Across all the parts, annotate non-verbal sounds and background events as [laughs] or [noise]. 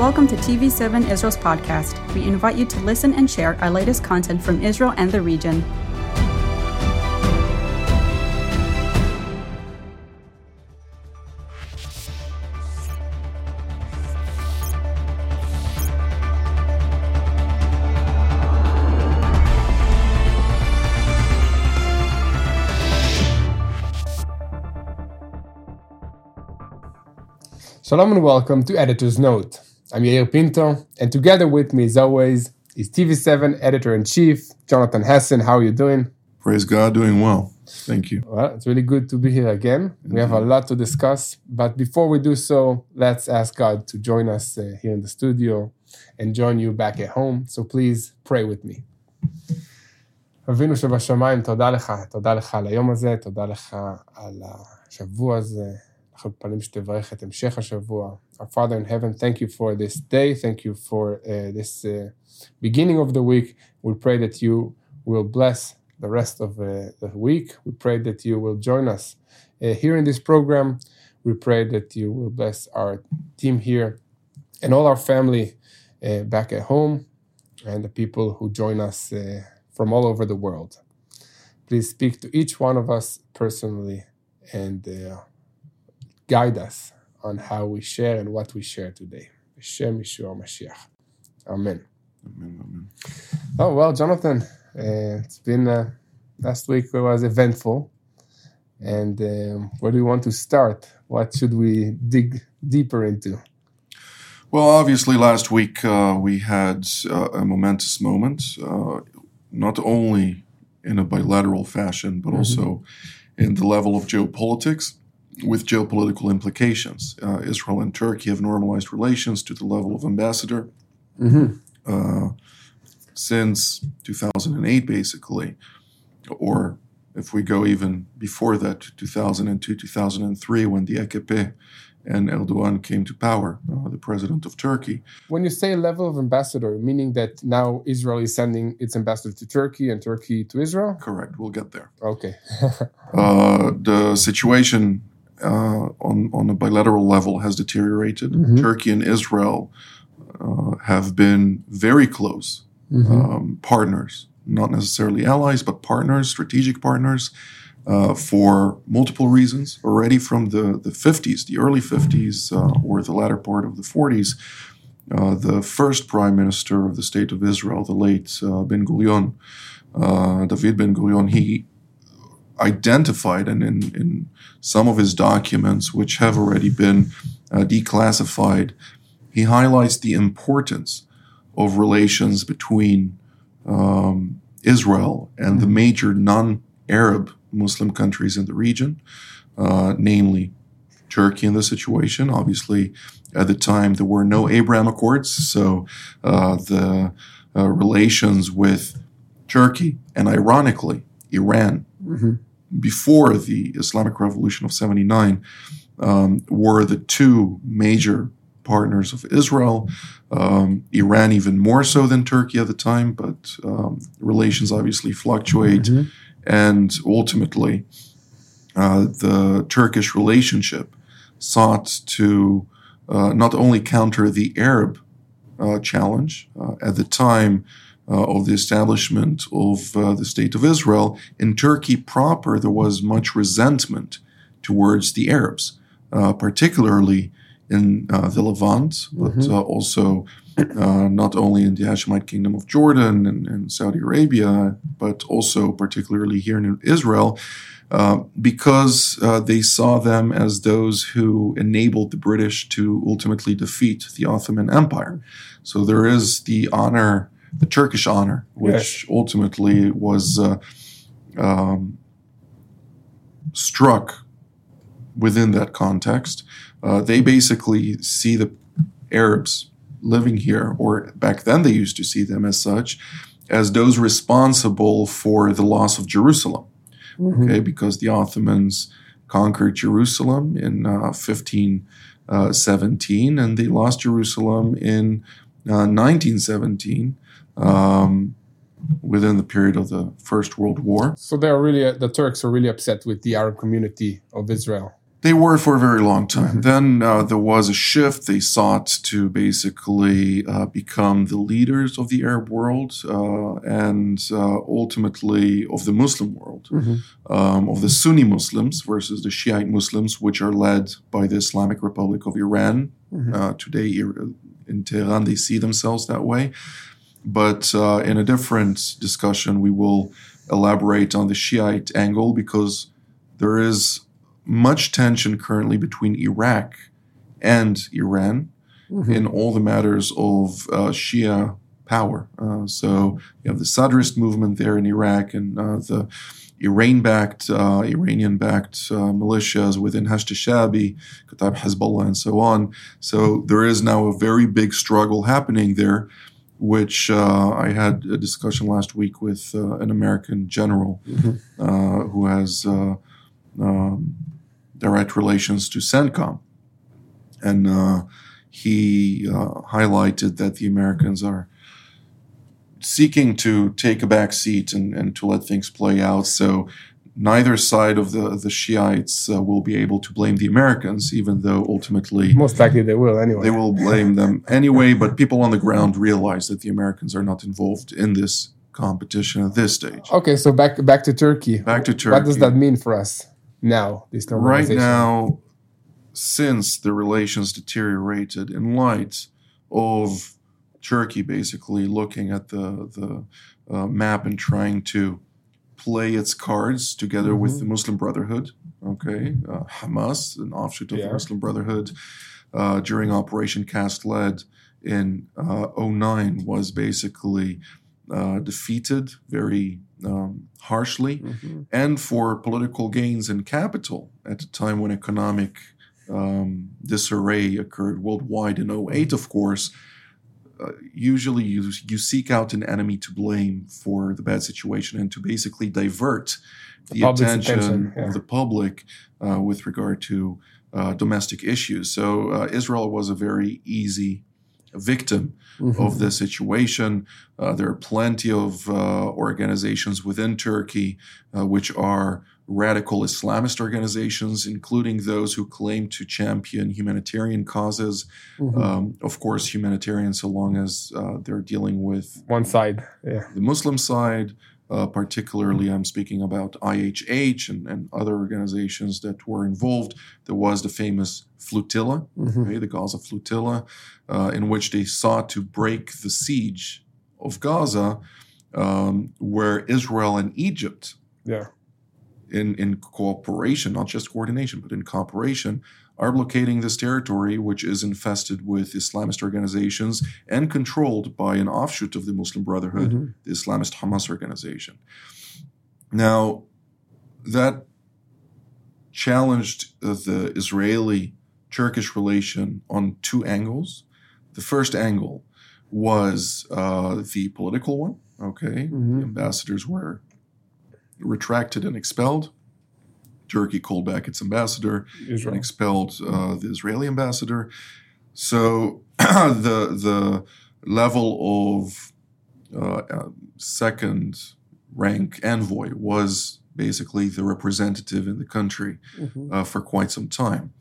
Welcome to TV7 Israel's podcast. We invite you to listen and share our latest content from Israel and the region. Shalom and welcome to Editor's Note. I'm Yair Pinto, and together with me, as always, is TV7 Editor in Chief, Jonathan Hessen. How are you doing? Praise God, doing well. Thank you. Well, it's really good to be here again. We have a lot to discuss, but before we do so, let's ask God to join us uh, here in the studio and join you back at home. So please pray with me. אבינו שבשמיים, תודה לך, תודה לך על היום הזה, תודה לך על השבוע הזה, אנחנו מתפללים שתברך את המשך השבוע. Our Father in heaven, thank you for this day, thank you for uh, this uh, beginning of the week. We pray that you will bless the rest of uh, the week. We pray that you will join us uh, here in this program. We pray that you will bless our team here and all our family uh, back at home and the people who join us uh, from all over the world. Please speak to each one of us personally and guide us on how we share and what we share today. Hashem Yeshua Mashiach. Amen. Amen, amen. Oh, well, Jonathan, uh, it's been uh, last week was eventful. And um, where do we want to start? What should we dig deeper into? Well, obviously, last week uh, we had uh, a momentous moment, uh, not only in a bilateral fashion, but mm-hmm. also in the level of geopolitics with geopolitical implications. Uh, Israel and Turkey have normalized relations to the level of ambassador mm-hmm. uh, since 2008, basically, or if we go even before that, 2002, 2003, when the AKP and Erdogan came to power, uh, the president of Turkey. When you say level of ambassador, meaning that now Israel is sending its ambassador to Turkey and Turkey to Israel? Correct. We'll get there. Okay. [laughs] uh, the situation uh, on on a bilateral level has deteriorated. Mm-hmm. Turkey and Israel uh, have been very close mm-hmm. um, partners, not necessarily allies, but partners, strategic partners. Uh, for multiple reasons, already from the, the 50s, the early 50s, uh, or the latter part of the 40s, uh, the first prime minister of the state of Israel, the late uh, Ben Gurion, David Ben Gurion, he identified and in, in some of his documents, which have already been uh, declassified, he highlights the importance of relations between um, Israel and the major non Arab Muslim countries in the region, uh, namely Turkey in the situation. Obviously, at the time, there were no Abraham Accords, so uh, the uh, relations with Turkey and ironically, Iran. Mm-hmm before the Islamic Revolution of 79 um, were the two major partners of Israel. Um, Iran, even more so than Turkey at the time, but um, relations obviously fluctuate. Mm-hmm. And ultimately, uh, the Turkish relationship sought to uh, not only counter the Arab uh, challenge uh, at the time uh, of the establishment of uh, the state of Israel. In Turkey proper, there was much resentment towards the Arabs, uh, particularly in uh, the Levant, but mm-hmm. Uh, also uh, not only in the Hashemite kingdom of Jordan and, and, Saudi Arabia, but also particularly here in Israel. because they saw them as those who enabled the British to ultimately defeat the Ottoman Empire. So there is the honor the Turkish honor, which yes. ultimately was uh, um, struck within that context. Uh, they basically see the Arabs living here, or back then they used to see them as such, as those responsible for the loss of Jerusalem. Mm-hmm. Okay, because the Ottomans conquered Jerusalem in uh, 1517 uh, and they lost Jerusalem in 1917. Uh, um, within the period of the First World War. So they are really the Turks are really upset with the Arab community of Israel. They were for a very long time. Then uh, there was a shift. They sought to basically uh, become the leaders of the Arab world uh, and uh, ultimately of the Muslim world, um, of the Sunni Muslims versus the Shiite Muslims, which are led by the Islamic Republic of Iran. Uh, today, in Tehran, they see themselves that way. But uh, in a different discussion, we will elaborate on the Shiite angle because there is much tension currently between Iraq and Iran in all the matters of uh, Shia power. Uh, so you have the Sadrist movement there in Iraq and uh, the Iran-backed, uh, Iranian-backed uh, militias within Hashd Shabi, Kataib Hezbollah, and so on. So there is now a very big struggle happening there which uh, I had a discussion last week with uh, an American general uh, who has uh, um, direct relations to CENTCOM. And uh, he uh, highlighted that the Americans are seeking to take a back seat and, and to let things play out. So neither side of the, the Shiites uh, will be able to blame the Americans, even though ultimately Most likely they will anyway. they will blame them anyway, but people on the ground realize that the Americans are not involved in this competition at this stage. Okay, so back back to Turkey. Back to Turkey. What does that mean for us now? This Right now, since the relations deteriorated in light of Turkey basically looking at the, the uh, map and trying to play its cards together with the Muslim Brotherhood, okay, uh, Hamas, an offshoot of Yeah. the Muslim Brotherhood, uh, during Operation Cast Lead in uh, 09 was basically uh, defeated very um, harshly Mhm. and for political gains and capital at a time when economic um, disarray occurred worldwide in 08, of course. Uh, usually, you, you seek out an enemy to blame for the bad situation and to basically divert the, public's attention, attention, yeah. of the public uh, with regard to uh, domestic issues. So, uh, Israel was a very easy victim Mhm. of this situation. Uh, there are plenty of uh, organizations within Turkey uh, which are radical Islamist organizations, including those who claim to champion humanitarian causes. Mhm. Um, of course, humanitarian, so long as uh, they're dealing with One side, yeah. the Muslim side. Uh, particularly, I'm speaking about IHH and, and other organizations that were involved. There was the famous flotilla, Mhm. okay, the Gaza flotilla, uh, in which they sought to break the siege of Gaza, um, where Israel and Egypt, Yeah. In, in cooperation, not just coordination, but in cooperation, are blockading this territory, which is infested with Islamist organizations and controlled by an offshoot of the Muslim Brotherhood, Mhm. the Islamist Hamas organization. Now, that challenged the Israeli Turkish relation on two angles. The first angle was uh, the political one. Okay, Mhm. the ambassadors were retracted and expelled. Turkey called back its ambassador and expelled uh, the Israeli ambassador. So [clears throat] the the level of uh, uh, second rank envoy was basically the representative in the country Mhm. uh, for quite some time.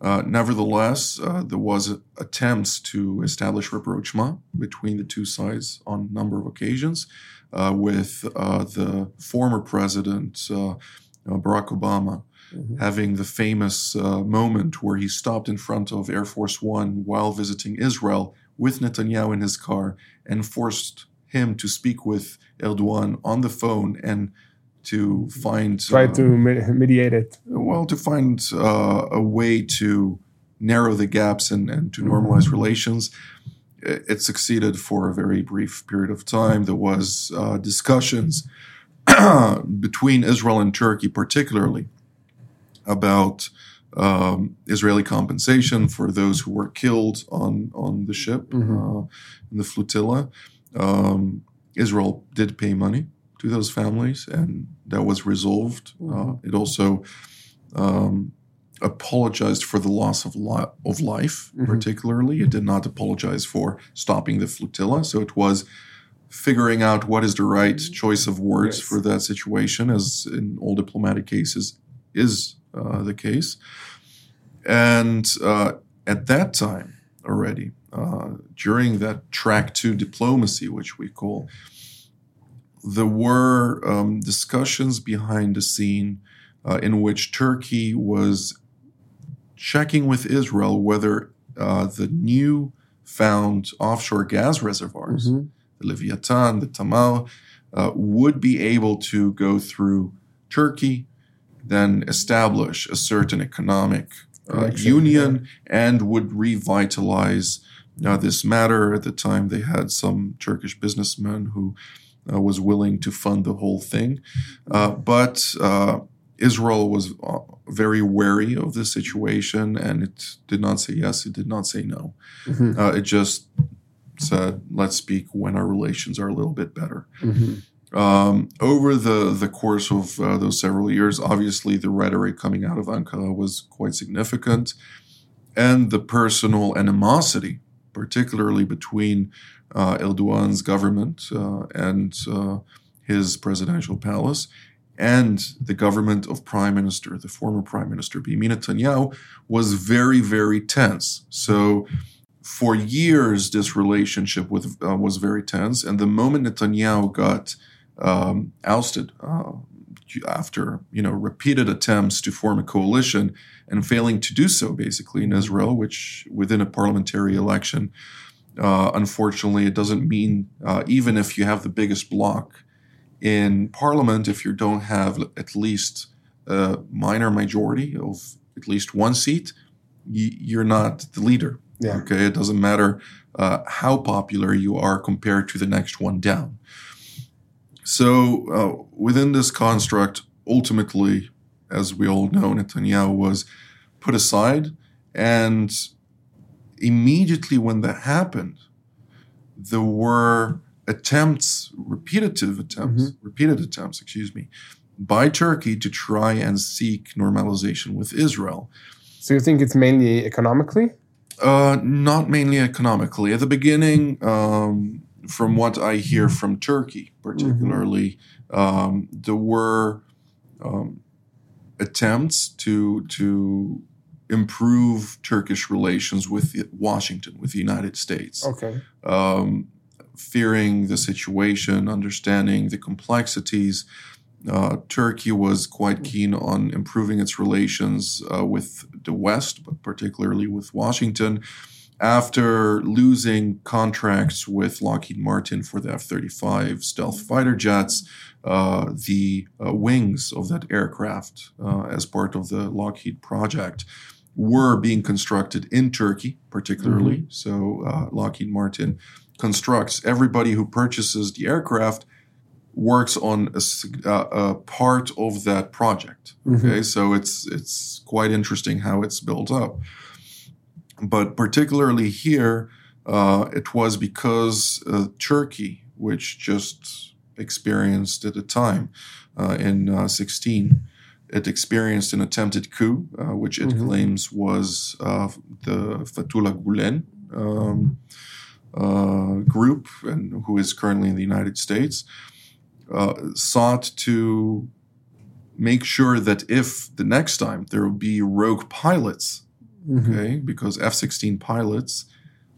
Uh, nevertheless, uh, there was attempts to establish rapprochement between the two sides on a number of occasions, uh, with uh, the former president uh, Barack Obama Mhm. having the famous uh, moment where he stopped in front of Air Force One while visiting Israel with Netanyahu in his car and forced him to speak with Erdogan on the phone and to find Try uh, to mediate it. well to find uh, a way to narrow the gaps and, and to normalize relations. It, it succeeded for a very brief period of time. There was uh, discussions [clears throat] between israel and turkey particularly about um, israeli compensation for those who were killed on, on the ship Mhm. uh, in the flotilla. Um, israel did pay money to those families, and that was resolved. Uh, it also um, apologized for the loss of li- of life, Mhm. particularly. It did not apologize for stopping the flotilla, so it was figuring out what is the right choice of words Yes. for that situation, as in all diplomatic cases is uh, the case. And uh, at that time already, uh, during that track two diplomacy, which we call, there were um, discussions behind the scene uh, in which Turkey was checking with Israel whether uh, the new found offshore gas reservoirs, Mhm. the Leviathan, the Tamar, uh, would be able to go through Turkey, then establish a certain economic uh, union, and would revitalize uh, this matter. At the time, they had some Turkish businessmen who uh, was willing to fund the whole thing. Uh, but uh, Israel was uh, very wary of the situation and it did not say yes, it did not say no. Mhm. Uh, it just said, let's speak when our relations are a little bit better. Mhm. Um, over the, the course of uh, those several years, obviously the rhetoric coming out of Ankara was quite significant. And the personal animosity, particularly between uh, Erdogan's government uh, and uh, his presidential palace, and the government of Prime Minister, the former Prime Minister Benjamin Netanyahu, was very, very tense. So, for years, this relationship with uh, was very tense, and the moment Netanyahu got um, ousted uh, after you know repeated attempts to form a coalition and failing to do so, basically in Israel, which within a parliamentary election, uh, unfortunately, it doesn't mean uh, even if you have the biggest block in parliament, if you don't have at least a minor majority of at least one seat, you're not the leader. Yeah. Okay, it doesn't matter uh, how popular you are compared to the next one down. So uh, within this construct, ultimately, as we all know, Netanyahu was put aside, and immediately when that happened, there were attempts, repetitive attempts, repeated attempts, excuse me, by Turkey to try and seek normalization with Israel. So you think it's mainly economically? Uh, not mainly economically. At the beginning, um, from what I hear from Turkey, particularly, um, there were um, attempts to to improve Turkish relations with Washington, with the United States Okay. um, fearing the situation, understanding the complexities. Uh, Turkey was quite keen on improving its relations uh, with the West, but particularly with Washington. After losing contracts with Lockheed Martin for the F 35 stealth fighter jets, uh, the uh, wings of that aircraft, uh, as part of the Lockheed project, were being constructed in Turkey, particularly. So uh, Lockheed Martin constructs everybody who purchases the aircraft works on a, uh, a part of that project. Okay, so it's it's quite interesting how it's built up. But particularly here, uh, it was because uh, Turkey, which just experienced at the time uh, in uh, 16, it experienced an attempted coup, uh, which it Mhm. claims was uh, the Fethullah Gulen um, uh, group, and who is currently in the United States, uh, sought to make sure that if the next time there will be rogue pilots, Mhm. okay, because F-16 pilots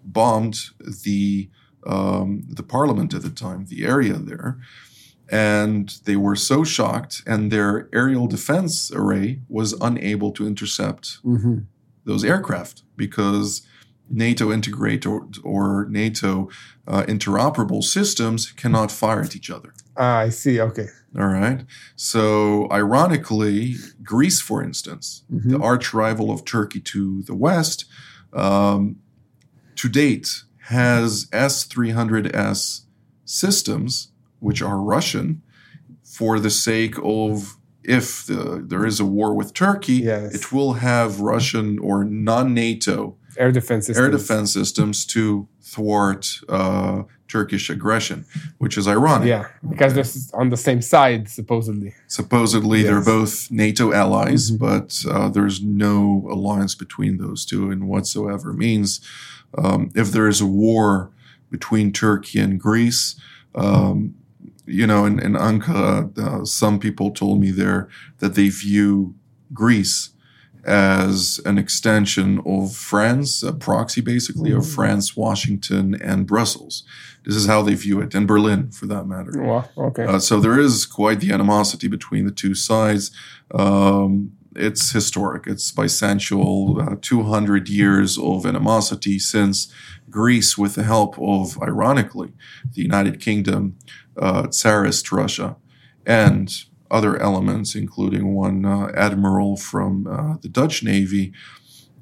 bombed the um, the parliament at the time, the area there, and they were so shocked, and their aerial defense array was unable to intercept Mhm. those aircraft because NATO integrate or, or NATO uh, interoperable systems cannot fire at each other. Ah, I see. Okay. All right. So, ironically, Greece, for instance, Mhm. the arch rival of Turkey to the west, um, to date has S 300S systems, which are Russian, for the sake of if the, there is a war with Turkey, Yes. it will have Russian or non NATO Air defense systems. air defense systems to thwart uh, Turkish aggression, which is ironic. Yeah, because they're on the same side, supposedly. Supposedly, they're both NATO allies, Mhm. but uh, there's no alliance between those two in whatsoever. Means um, if there is a war between Turkey and Greece, um, you know, in, in Ankara, uh, some people told me there that they view Greece as an extension of France, a proxy basically of France, Washington, and Brussels. This is how they view it, and Berlin for that matter. Wow. Okay. Uh, so there is quite the animosity between the two sides. Um, it's historic. It's bicentennial, uh, 200 years of animosity since Greece, with the help of, ironically, the United Kingdom, uh, Tsarist Russia, and other elements, including one uh, admiral from uh, the Dutch Navy,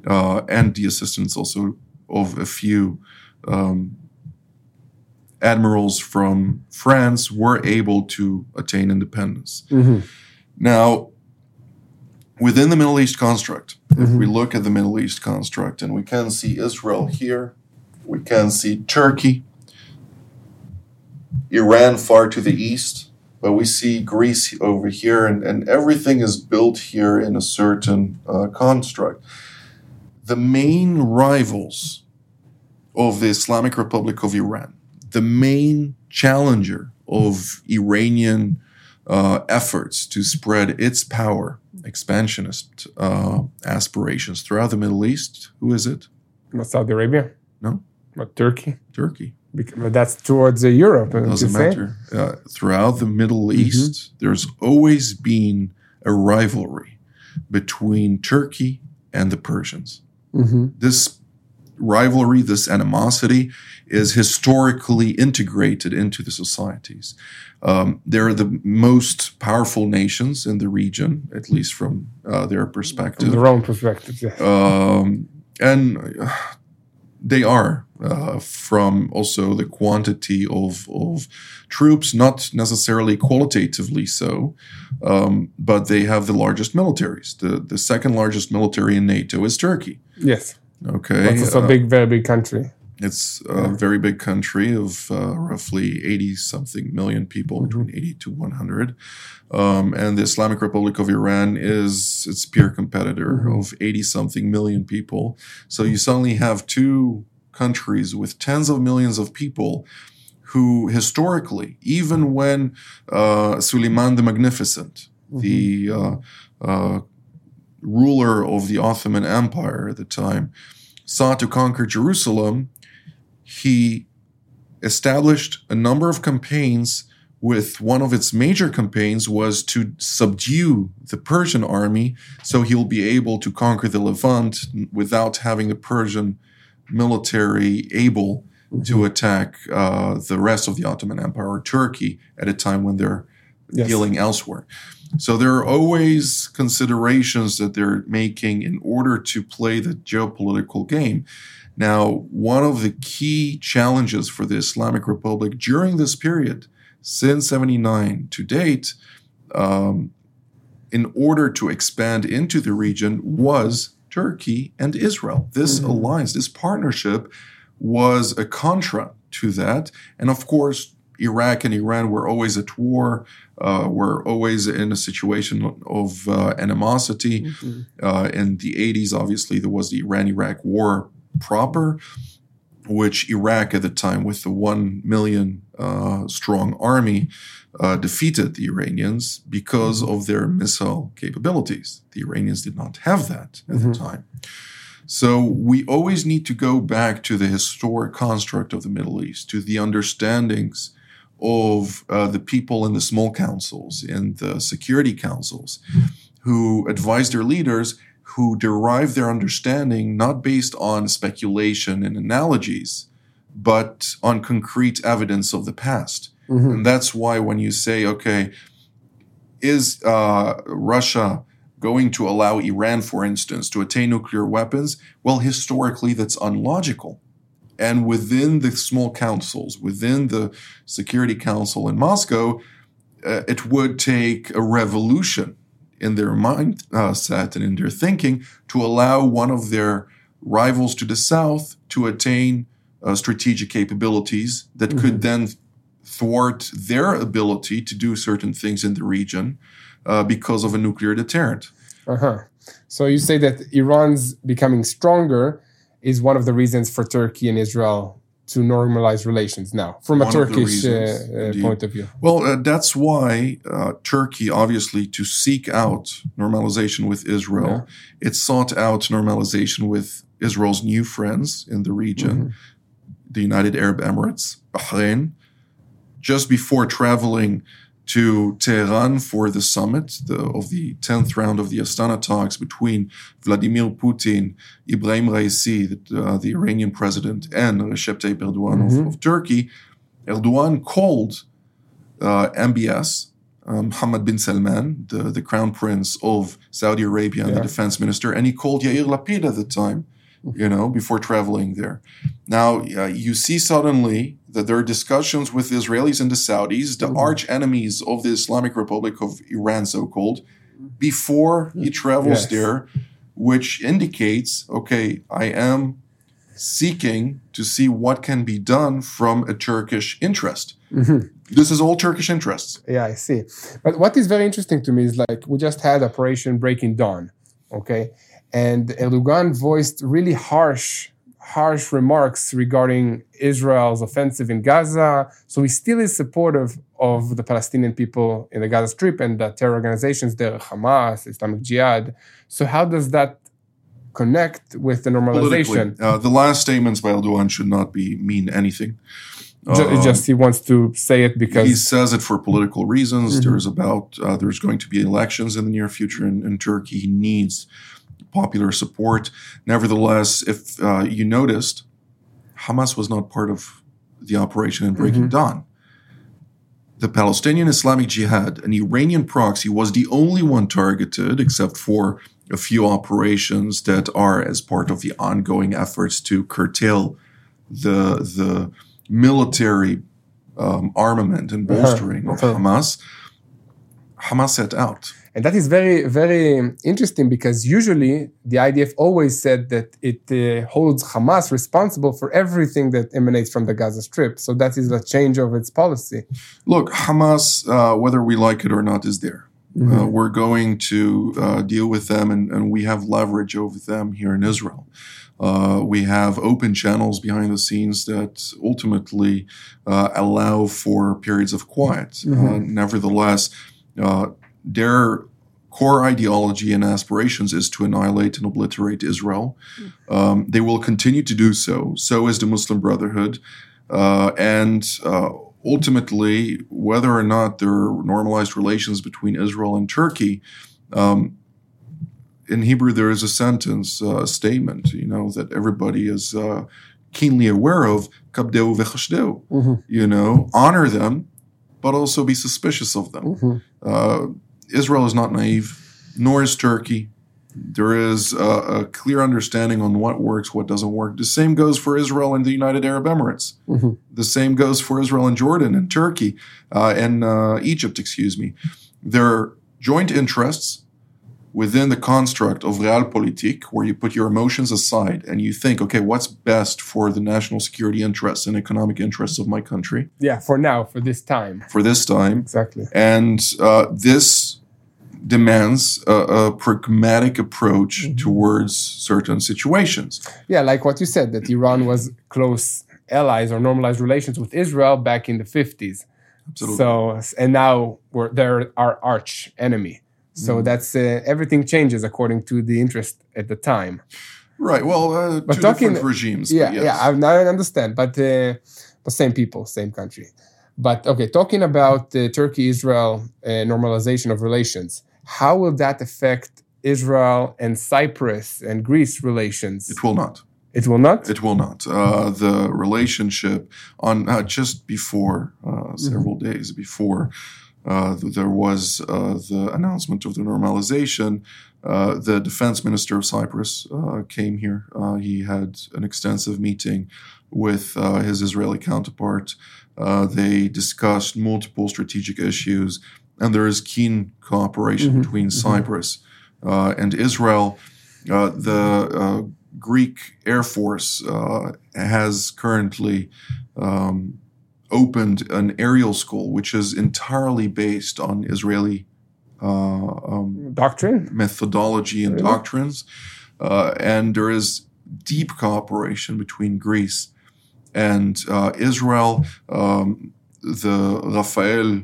uh, and the assistance also of a few um, admirals from France, were able to attain independence. Mhm. Now, within the Middle East construct, if we look at the Middle East construct, and we can see Israel here, we can see Turkey, Iran far to the east, but we see Greece over here, and, and everything is built here in a certain uh, construct. The main rivals of the Islamic Republic of Iran, the main challenger of Iranian uh, efforts to spread its power, expansionist uh, aspirations throughout the Middle East. Who is it? What, Saudi Arabia? No. What, Turkey? Turkey. But that's towards uh, Europe. uh, Doesn't matter. Uh, throughout the Middle East, there's always been a rivalry between Turkey and the Persians. Mhm. This rivalry, this animosity, is historically integrated into the societies. Um, they're the most powerful nations in the region, at least from uh, their From perspective. their own perspective, yes. Um, and uh, they are uh, from also the quantity of, of troops, not necessarily qualitatively so, um, but they have the largest militaries. The, the second largest military in NATO is Turkey. yes. Okay. That's Uh, a big, very big country. It's a very big country of uh, roughly 80 something million people, between 80 to 100. Um, and the Islamic Republic of Iran is its peer competitor of 80 something million people. So you suddenly have two countries with tens of millions of people who historically, even when uh, Suleiman the Magnificent, the uh, uh, ruler of the Ottoman Empire at the time, sought to conquer Jerusalem, he established a number of campaigns with one of its major campaigns was to subdue the Persian army so he'll be able to conquer the Levant without having the Persian military able to attack uh, the rest of the Ottoman Empire or Turkey at a time when they're Yes. dealing elsewhere. So there are always considerations that they're making in order to play the geopolitical game. Now, one of the key challenges for the Islamic Republic during this period, since 79 to date, um, in order to expand into the region, was Turkey and Israel. This alliance, this partnership, was a contra to that. And of course, Iraq and Iran were always at war, uh, were always in a situation of uh, animosity. Uh, in the 80s, obviously, there was the Iran Iraq War proper, which Iraq at the time, with the 1 million uh, strong army, uh, defeated the Iranians because of their missile capabilities. The Iranians did not have that at the time. So we always need to go back to the historic construct of the Middle East, to the understandings of uh, the people in the small councils, in the security councils, who advise their leaders, who derive their understanding not based on speculation and analogies, but on concrete evidence of the past. And that's why when you say, okay, is uh, Russia going to allow Iran, for instance, to attain nuclear weapons? Well, historically, that's unlogical. And within the small councils, within the Security Council in Moscow, uh, it would take a revolution in their mindset and in their thinking to allow one of their rivals to the south to attain uh, strategic capabilities that could then thwart their ability to do certain things in the region uh, because of a nuclear deterrent. Uh huh. So you say that Iran's becoming stronger is one of the reasons for Turkey and Israel to normalize relations now from a Turkish uh, reasons, uh, point of view? Well, uh, that's why uh, Turkey, obviously, to seek out normalization with Israel, it sought out normalization with Israel's new friends in the region, the United Arab Emirates, Bahrain. Just before traveling to Tehran for the summit the, of the 10th round of the Astana talks between Vladimir Putin, Ibrahim Raisi, the, uh, the Iranian president, and Recep Tayyip Erdogan of, of Turkey, Erdogan called uh, MBS, um, Mohammed bin Salman, the, the crown prince of Saudi Arabia and the defense minister, and he called Yair Lapid at the time, you know, before traveling there. Now, uh, you see suddenly that there are discussions with the Israelis and the Saudis, the mm-hmm. arch enemies of the Islamic Republic of Iran, so called, before he mm. travels Yes. there, which indicates, okay, I am seeking to see what can be done from a Turkish interest. Mm-hmm. This is all Turkish interests. Yeah, I see. But what is very interesting to me is like we just had Operation Breaking Dawn, okay, and Erdogan voiced really harsh, harsh remarks regarding Israel's offensive in Gaza. So he still is supportive of the Palestinian people in the Gaza Strip and the terror organizations there, Hamas, Islamic Jihad. So how does that connect with the normalization? uh, the last statements by Erdogan should not be mean anything. Um, just he wants to say it because he says it for political reasons. Mhm. There's about uh, there's going to be elections in the near future in, in Turkey. He needs popular support. Nevertheless, if uh, you noticed, Hamas was not part of the operation in Breaking Dawn. The Palestinian Islamic Jihad, an Iranian proxy, was the only one targeted, except for a few operations that are as part of the ongoing efforts to curtail the the military um, armament and bolstering of Uh-huh. Hamas. Hamas set out. And that is very, very interesting because usually the IDF always said that it uh, holds Hamas responsible for everything that emanates from the Gaza Strip. So that is a change of its policy. Look, Hamas, uh, whether we like it or not, is there. Uh, we're going to uh, deal with them, and, and we have leverage over them here in Israel. Uh, we have open channels behind the scenes that ultimately uh, allow for periods of quiet. Uh, nevertheless, uh, their core ideology and aspirations is to annihilate and obliterate Israel. Um, they will continue to do so. So is the Muslim Brotherhood. Uh, and uh, ultimately, whether or not there are normalized relations between Israel and Turkey, um, in Hebrew there is a sentence, uh, a statement, you know, that everybody is uh, keenly aware of. Kabdeu v'chashdeu. You know, honor them, but also be suspicious of them. Uh, Israel is not naive, nor is Turkey. There is a, a clear understanding on what works, what doesn't work. The same goes for Israel and the United Arab Emirates. The same goes for Israel and Jordan and Turkey uh, and uh, Egypt, excuse me. There are joint interests within the construct of realpolitik, where you put your emotions aside and you think, okay, what's best for the national security interests and economic interests of my country Yeah, for now, for this time. for this time? Exactly. And uh, this demands a, a pragmatic approach towards certain situations. Yeah, like what you said, that Iran was close allies or normalized relations with Israel back in the 50s. Absolutely. So, and now we're, they're our arch enemy. So that's uh, everything changes according to the interest at the time. Right. Well, uh, But two talking- different regimes. Yeah, yes. yeah, I, I understand, but uh, the same people, same country. But okay, talking about the Turkey-Israel uh, normalization of relations, how will that affect Israel and Cyprus and Greece relations? It will not. It will not. It will not. Uh, the relationship on uh, just before uh, several days before uh, there was uh, the announcement of the normalization. Uh, the defense minister of Cyprus uh, came here. Uh, he had an extensive meeting with uh, his Israeli counterpart. Uh, they discussed multiple strategic issues, and there is keen cooperation between Cyprus uh, and Israel. Uh, the uh, Greek Air Force uh, has currently um, opened an aerial school, which is entirely based on Israeli uh, um, Doctrine? methodology and Really? doctrines. Uh, and there is deep cooperation between Greece and uh, Israel, um, the Rafael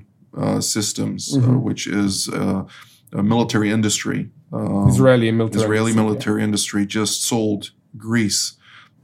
Systems, uh, Mhm. which is uh, a military industry. um, Israeli military. Israeli industry, military industry just sold Greece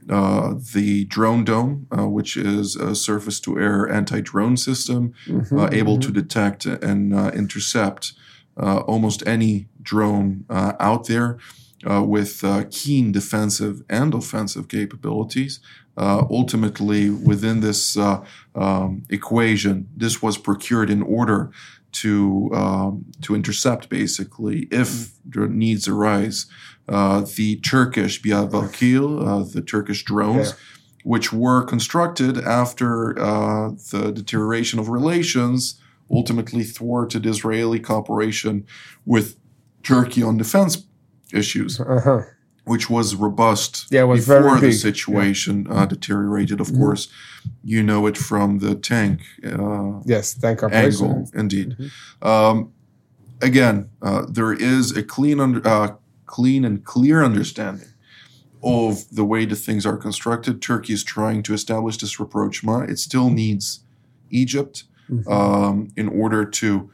uh, the Drone Dome, uh, which is a surface to air anti drone system yeah. Mhm, uh, able mhm. to detect and uh, intercept uh, almost any drone uh, out there uh, with uh, keen defensive and offensive capabilities. Uh, ultimately, within this uh, um, equation, this was procured in order to um, to intercept, basically, if the needs arise, uh, the Turkish Biavalkil, uh, the Turkish drones, Yeah. which were constructed after uh, the deterioration of relations, ultimately thwarted Israeli cooperation with Turkey on defense issues, Uh-huh. which was robust Yeah, was very before the situation uh, deteriorated. Of Mhm. course, you know it from the tank uh, Yes, thank operation. angle, indeed. Mhm. Um, again, uh, there is a clean, under, uh, clean and clear understanding of the way the things are constructed. Turkey is trying to establish this rapprochement. It still needs Egypt Mhm. um, in order to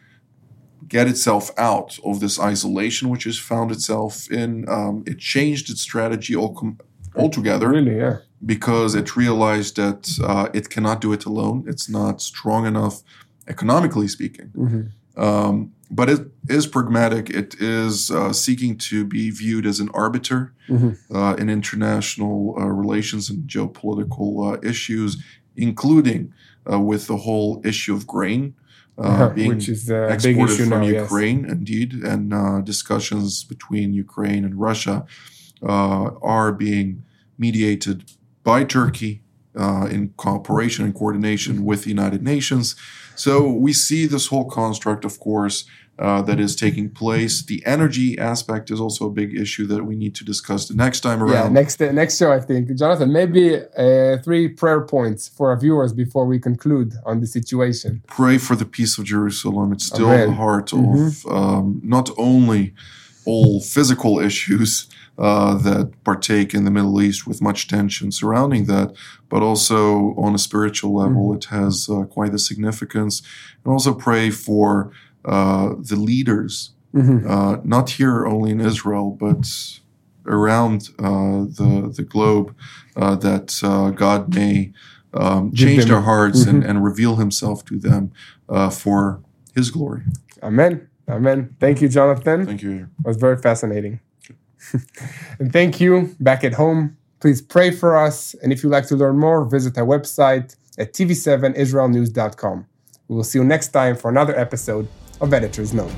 get itself out of this isolation, which has found itself in. Um, it changed its strategy all com- altogether Really, yeah. because it realized that uh, it cannot do it alone. It's not strong enough, economically speaking. Mhm. Um, but it is pragmatic. It is uh, seeking to be viewed as an arbiter Mhm. uh, in international uh, relations and geopolitical uh, issues, including uh, with the whole issue of grain uh, [laughs] being Which is a big exported issue from now, yes. Ukraine, indeed, and uh, discussions between Ukraine and Russia uh, are being mediated by Turkey uh, in cooperation and coordination with the United Nations. So we see this whole construct, of course, uh, that is taking place. The energy aspect is also a big issue that we need to discuss the next time around. Yeah, next uh, next show, I think. Jonathan, maybe uh, three prayer points for our viewers before we conclude on the situation. pray for the peace of Jerusalem. It's still Amen. the heart Mhm. of um, not only all physical issues uh, that partake in the Middle East with much tension surrounding that, but also on a spiritual level, Mm-hmm. it has uh, quite a significance. And also pray for uh, the leaders, Mhm. uh, not here only in Israel, but around uh, the the globe, uh, that uh, God may um, change their hearts and, Mhm. and reveal Himself to them uh, for His glory. Amen. Amen. Thank you, Jonathan. Thank you. It was very fascinating. [laughs] and thank you back at home. Please pray for us. And if you'd like to learn more, visit our website at tv7israelnews.com. We will see you next time for another episode of Editor's Note.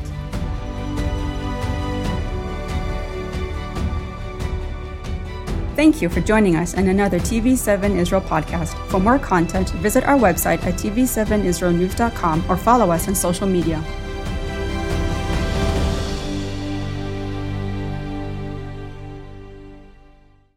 Thank you for joining us in another TV7 Israel podcast. For more content, visit our website at tv7israelnews.com or follow us on social media.